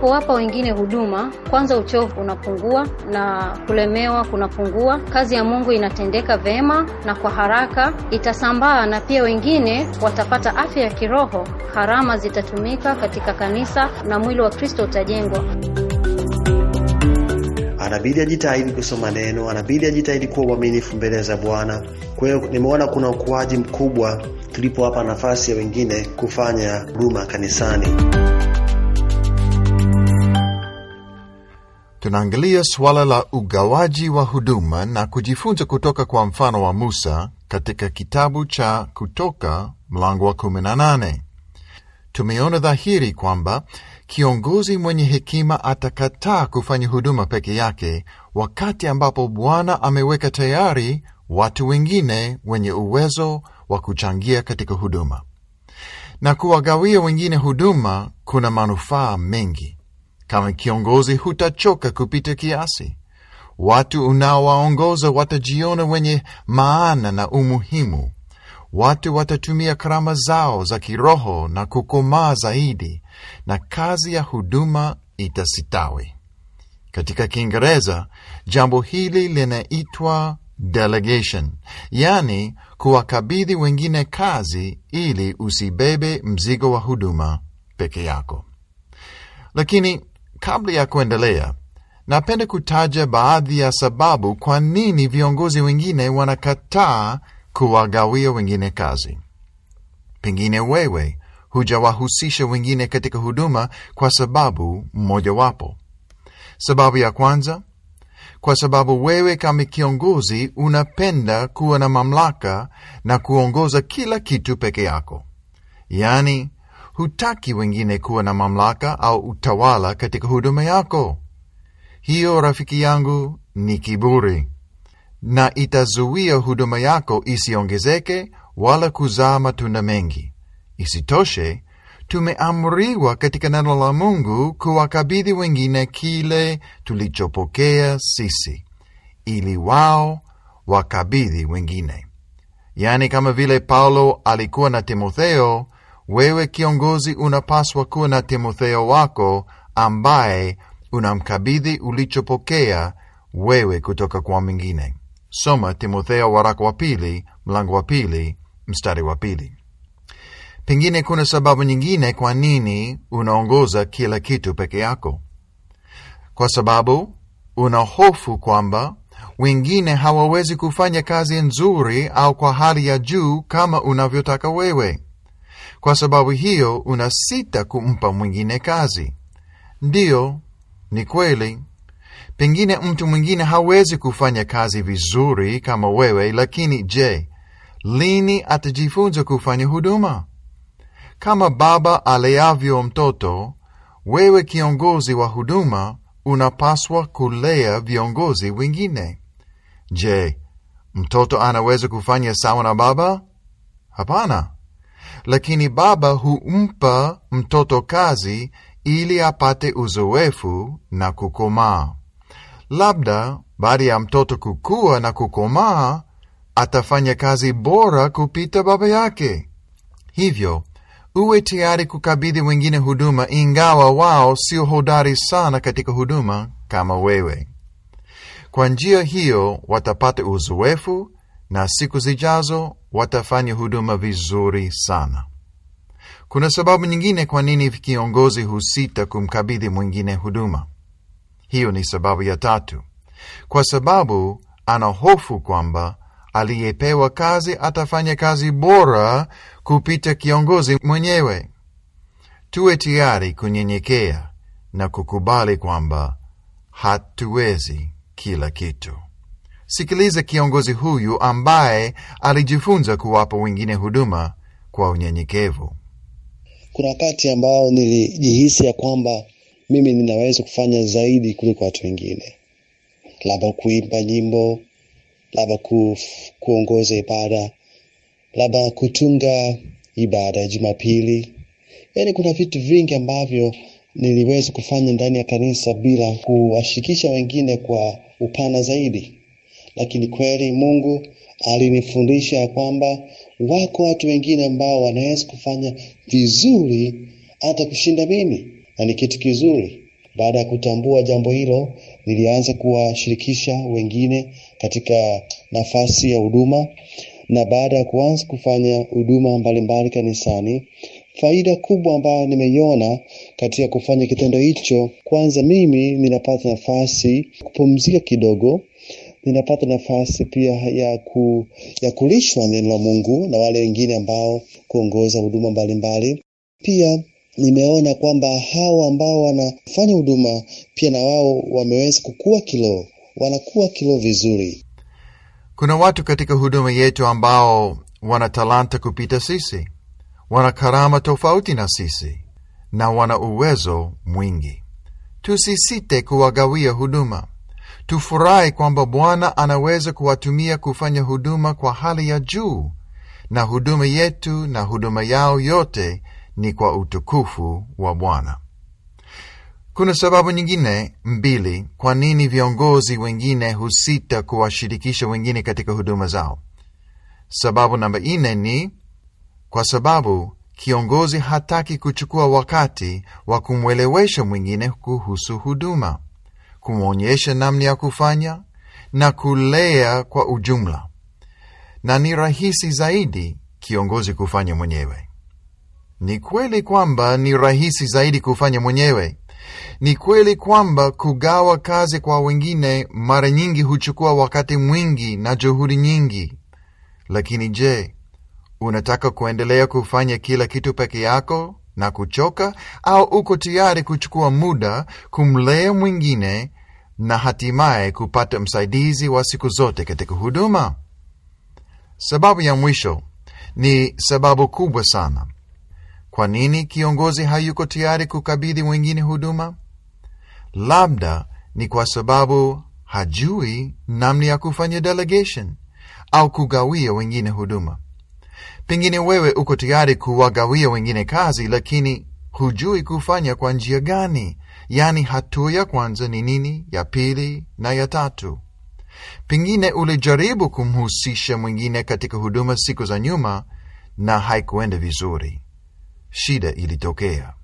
Unapowapa wengine huduma, kwanza uchovu unapungua na kulemewa kunapungua. Kazi ya Mungu inatendeka vema na kwa haraka, itasambaa na pia wengine watapata afya ya kiroho. Harama zitatumika katika kanisa na mwili wa Kristo utajengwa. Anabidi ajitahidi kusoma neno, anabidi ajitahidi kuwa uaminifu mbele za Bwana. Kwa hiyo nimeona kuna ukuaji mkubwa tulipowapa nafasi ya wengine kufanya huduma kanisani. Tunaangalia suala la ugawaji wa huduma na kujifunza kutoka kwa mfano wa Musa katika kitabu cha Kutoka mlango wa 18. Tumeona dhahiri kwamba kiongozi mwenye hekima atakataa kufanya huduma peke yake wakati ambapo Bwana ameweka tayari watu wengine wenye uwezo wa kuchangia katika huduma. Na kuwagawia wengine huduma kuna manufaa mengi. Kama kiongozi, hutachoka kupita kiasi. Watu unaowaongoza watajiona wenye maana na umuhimu. Watu watatumia karama zao za kiroho na kukomaa zaidi, na kazi ya huduma itasitawi. Katika Kiingereza, jambo hili linaitwa delegation, yani kuwakabidhi wengine kazi ili usibebe mzigo wa huduma peke yako. Lakini kabla ya kuendelea, napenda kutaja baadhi ya sababu kwa nini viongozi wengine wanakataa kuwagawia wengine kazi. Pengine wewe hujawahusisha wengine katika huduma kwa sababu mmojawapo. Sababu ya kwanza, kwa sababu wewe kama kiongozi unapenda kuwa na mamlaka na kuongoza kila kitu peke yako, yaani hutaki wengine kuwa na mamlaka au utawala katika huduma yako. Hiyo, rafiki yangu, ni kiburi na itazuia huduma yako isiongezeke wala kuzaa matunda mengi. Isitoshe, tumeamriwa katika neno la Mungu kuwakabidhi wengine kile tulichopokea sisi, ili wao wakabidhi wengine. Yaani, kama vile Paulo alikuwa na Timotheo, wewe kiongozi unapaswa kuwa na Timotheo wako ambaye unamkabidhi ulichopokea wewe kutoka kwa mwingine. Soma Timotheo waraka wa pili mlango wa pili mstari wa pili. Pengine kuna sababu nyingine kwa nini unaongoza kila kitu peke yako. Kwa sababu una hofu kwamba wengine hawawezi kufanya kazi nzuri au kwa hali ya juu kama unavyotaka wewe. Kwa sababu hiyo unasita kumpa mwingine kazi. Ndiyo, ni kweli. Pengine mtu mwingine hawezi kufanya kazi vizuri kama wewe, lakini je, lini atajifunza kufanya huduma? Kama baba aleavyo mtoto, wewe kiongozi wa huduma unapaswa kulea viongozi wengine. Je, mtoto anaweza kufanya sawa na baba? Hapana. Lakini baba humpa mtoto kazi ili apate uzoefu na kukomaa. Labda baada ya mtoto kukua na kukomaa, atafanya kazi bora kupita baba yake. Hivyo uwe tayari kukabidhi wengine huduma, ingawa wao sio hodari sana katika huduma kama wewe. Kwa njia hiyo watapata uzoefu na siku zijazo watafanya huduma vizuri sana. Kuna sababu nyingine kwa nini kiongozi husita kumkabidhi mwingine huduma. Hiyo ni sababu ya tatu, kwa sababu ana hofu kwamba aliyepewa kazi atafanya kazi bora kupita kiongozi mwenyewe. Tuwe tayari kunyenyekea na kukubali kwamba hatuwezi kila kitu. Sikiliza kiongozi huyu ambaye alijifunza kuwapa wengine huduma kwa unyenyekevu. Kuna wakati ambao nilijihisi ya kwamba mimi ninaweza kufanya zaidi kuliko watu wengine, labda kuimba nyimbo, labda ku, kuongoza ibada, labda kutunga ibada ya Jumapili. Yaani kuna vitu vingi ambavyo niliweza kufanya ndani ya kanisa bila kuwashirikisha wengine kwa upana zaidi, lakini kweli Mungu alinifundisha ya kwamba wako watu wengine ambao wanaweza kufanya vizuri hata kushinda mimi, na ni kitu kizuri. Baada ya kutambua jambo hilo, nilianza kuwashirikisha wengine katika nafasi ya huduma, na baada ya kuanza kufanya huduma mbalimbali kanisani, faida kubwa ambayo nimeiona katika kufanya kitendo hicho, kwanza mimi ninapata nafasi kupumzika kidogo, ninapata nafasi pia ya, ku, ya kulishwa neno la Mungu na wale wengine ambao kuongoza huduma mbalimbali. Pia nimeona kwamba hao ambao wanafanya huduma pia na wao wameweza kukua kiroho, wanakuwa kiroho vizuri. Kuna watu katika huduma yetu ambao wana talanta kupita sisi, wana karama tofauti na sisi, na wana uwezo mwingi. Tusisite kuwagawia huduma. Tufurahi kwamba Bwana anaweza kuwatumia kufanya huduma kwa hali ya juu, na huduma yetu na huduma yao yote ni kwa utukufu wa Bwana. Kuna sababu nyingine mbili kwa nini viongozi wengine husita kuwashirikisha wengine katika huduma zao. Sababu namba nne ni kwa sababu kiongozi hataki kuchukua wakati wa kumwelewesha mwingine kuhusu huduma, kumwonyesha namna ya kufanya na kulea kwa ujumla, na ni rahisi zaidi kiongozi kufanya mwenyewe. Ni kweli kwamba ni rahisi zaidi kufanya mwenyewe. Ni kweli kwamba kugawa kazi kwa wengine mara nyingi huchukua wakati mwingi na juhudi nyingi. Lakini je, unataka kuendelea kufanya kila kitu peke yako na kuchoka, au uko tayari kuchukua muda kumlea mwingine na hatimaye kupata msaidizi wa siku zote katika huduma? Sababu ya mwisho ni sababu kubwa sana. Kwa nini kiongozi hayuko tayari kukabidhi wengine huduma? Labda ni kwa sababu hajui namna ya kufanya delegation au kugawia wengine huduma. Pengine wewe uko tayari kuwagawia wengine kazi, lakini hujui kufanya kwa njia gani, yaani hatua ya kwanza ni nini, ya pili na ya tatu. Pengine ulijaribu kumhusisha mwingine katika huduma siku za nyuma na haikuenda vizuri shida ilitokea,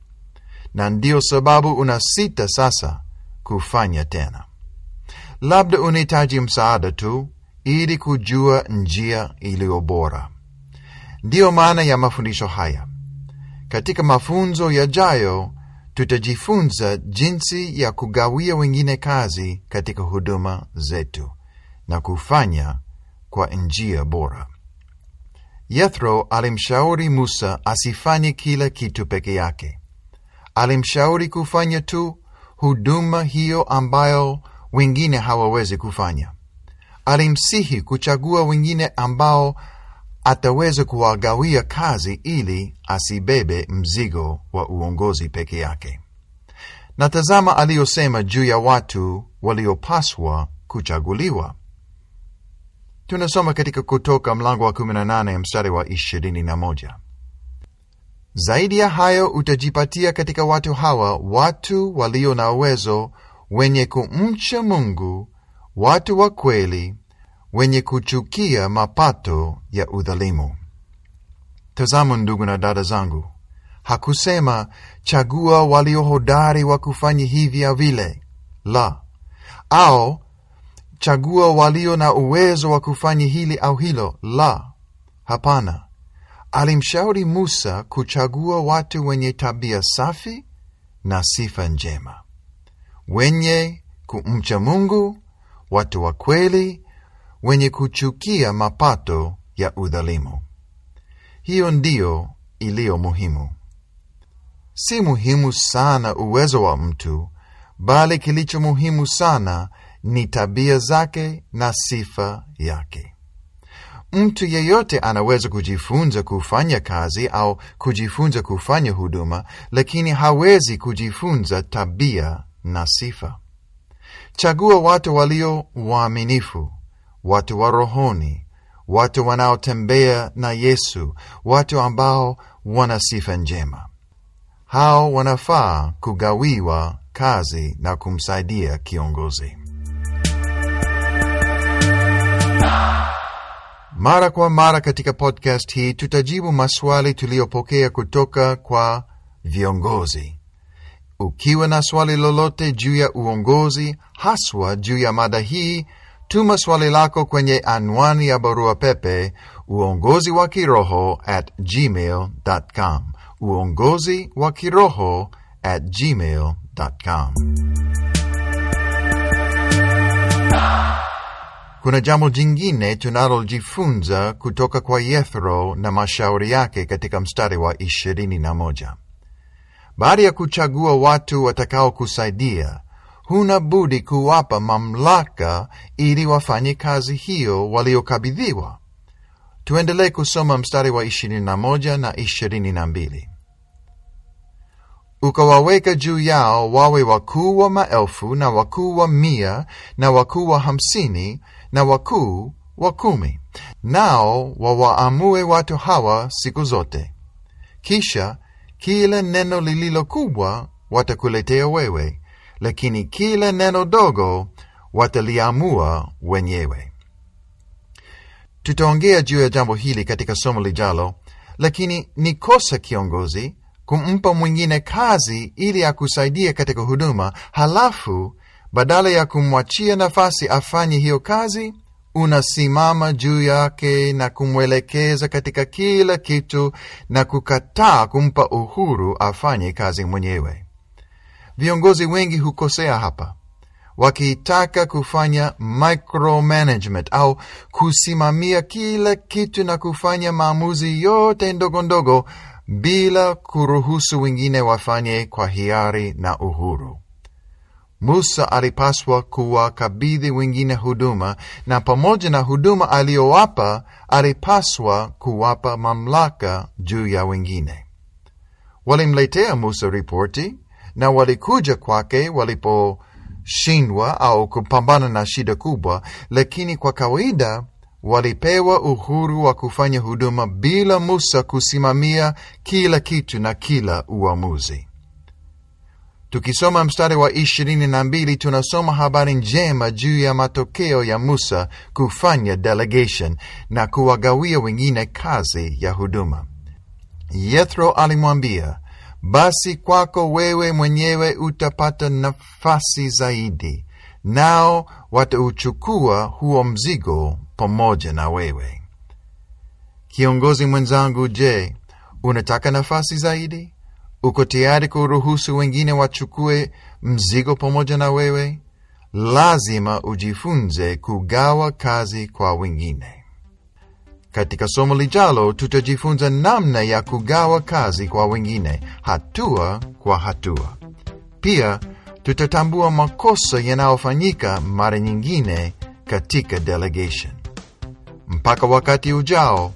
na ndiyo sababu unasita sasa kufanya tena. Labda unahitaji msaada tu ili kujua njia iliyo bora. Ndiyo maana ya mafundisho haya. Katika mafunzo yajayo, tutajifunza jinsi ya kugawia wengine kazi katika huduma zetu na kufanya kwa njia bora. Yethro alimshauri Musa asifanye kila kitu peke yake. Alimshauri kufanya tu huduma hiyo ambayo wengine hawawezi kufanya. Alimsihi kuchagua wengine ambao ataweza kuwagawia kazi ili asibebe mzigo wa uongozi peke yake. Na tazama aliyosema juu ya watu waliopaswa kuchaguliwa. Tunasoma katika Kutoka mlango wa 18 mstari wa 21. Zaidi ya hayo utajipatia katika watu hawa watu walio na uwezo, wenye kumcha Mungu, watu wa kweli, wenye kuchukia mapato ya udhalimu. Tazama ndugu na dada zangu, hakusema chagua walio hodari wa kufanya hivi au vile, la, au chagua walio na uwezo wa kufanya hili au hilo, la, hapana. Alimshauri Musa kuchagua watu wenye tabia safi na sifa njema, wenye kumcha Mungu, watu wa kweli, wenye kuchukia mapato ya udhalimu. Hiyo ndiyo iliyo muhimu. Si muhimu sana uwezo wa mtu, bali kilicho muhimu sana ni tabia zake na sifa yake. Mtu yeyote anaweza kujifunza kufanya kazi au kujifunza kufanya huduma, lakini hawezi kujifunza tabia na sifa. Chagua watu walio waaminifu, watu wa rohoni, watu wanaotembea na Yesu, watu ambao wana sifa njema. Hao wanafaa kugawiwa kazi na kumsaidia kiongozi. Mara kwa mara katika podcast hii tutajibu maswali tuliyopokea kutoka kwa viongozi. Ukiwa na swali lolote juu ya uongozi, haswa juu ya mada hii, tuma swali lako kwenye anwani ya barua pepe uongozi wa kiroho at gmail.com. Uongozi wa kiroho at gmail.com. Kuna jambo jingine tunalojifunza kutoka kwa Yethro na mashauri yake katika mstari wa ishirini na moja. Baada ya kuchagua watu watakaokusaidia, huna budi kuwapa mamlaka ili wafanye kazi hiyo waliokabidhiwa. Tuendelee kusoma mstari wa ishirini na moja na ishirini na mbili. Ukawaweka juu yao wawe wakuu wa maelfu na wakuu wa mia na wakuu wa hamsini na wakuu wa kumi, nao wawaamue watu hawa siku zote. Kisha kila neno lililo kubwa watakuletea wewe, lakini kila neno dogo wataliamua wenyewe. Tutaongea juu ya jambo hili katika somo lijalo, lakini ni kosa kiongozi kumpa mwingine kazi ili akusaidie katika huduma, halafu badala ya kumwachia nafasi afanye hiyo kazi, unasimama juu yake na kumwelekeza katika kila kitu na kukataa kumpa uhuru afanye kazi mwenyewe. Viongozi wengi hukosea hapa, wakitaka kufanya micromanagement au kusimamia kila kitu na kufanya maamuzi yote ndogo ndogo bila kuruhusu wengine wafanye kwa hiari na uhuru. Musa alipaswa kuwakabidhi wengine huduma, na pamoja na huduma aliyowapa alipaswa kuwapa mamlaka juu ya wengine. Walimletea Musa ripoti na walikuja kwake waliposhindwa au kupambana na shida kubwa, lakini kwa kawaida walipewa uhuru wa kufanya huduma bila Musa kusimamia kila kitu na kila uamuzi. Tukisoma mstari wa ishirini na mbili tunasoma habari njema juu ya matokeo ya Musa kufanya delegation na kuwagawia wengine kazi ya huduma. Yethro alimwambia, basi kwako wewe mwenyewe utapata nafasi zaidi, nao watauchukua huo mzigo pamoja na wewe. Kiongozi mwenzangu, je, unataka nafasi zaidi? Uko tayari kuruhusu wengine wachukue mzigo pamoja na wewe? Lazima ujifunze kugawa kazi kwa wengine. Katika somo lijalo, tutajifunza namna ya kugawa kazi kwa wengine, hatua kwa hatua. Pia tutatambua makosa yanayofanyika mara nyingine katika delegation. Mpaka wakati ujao,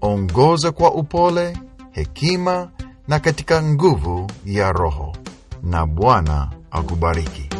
ongoza kwa upole, hekima na katika nguvu ya Roho, na Bwana akubariki.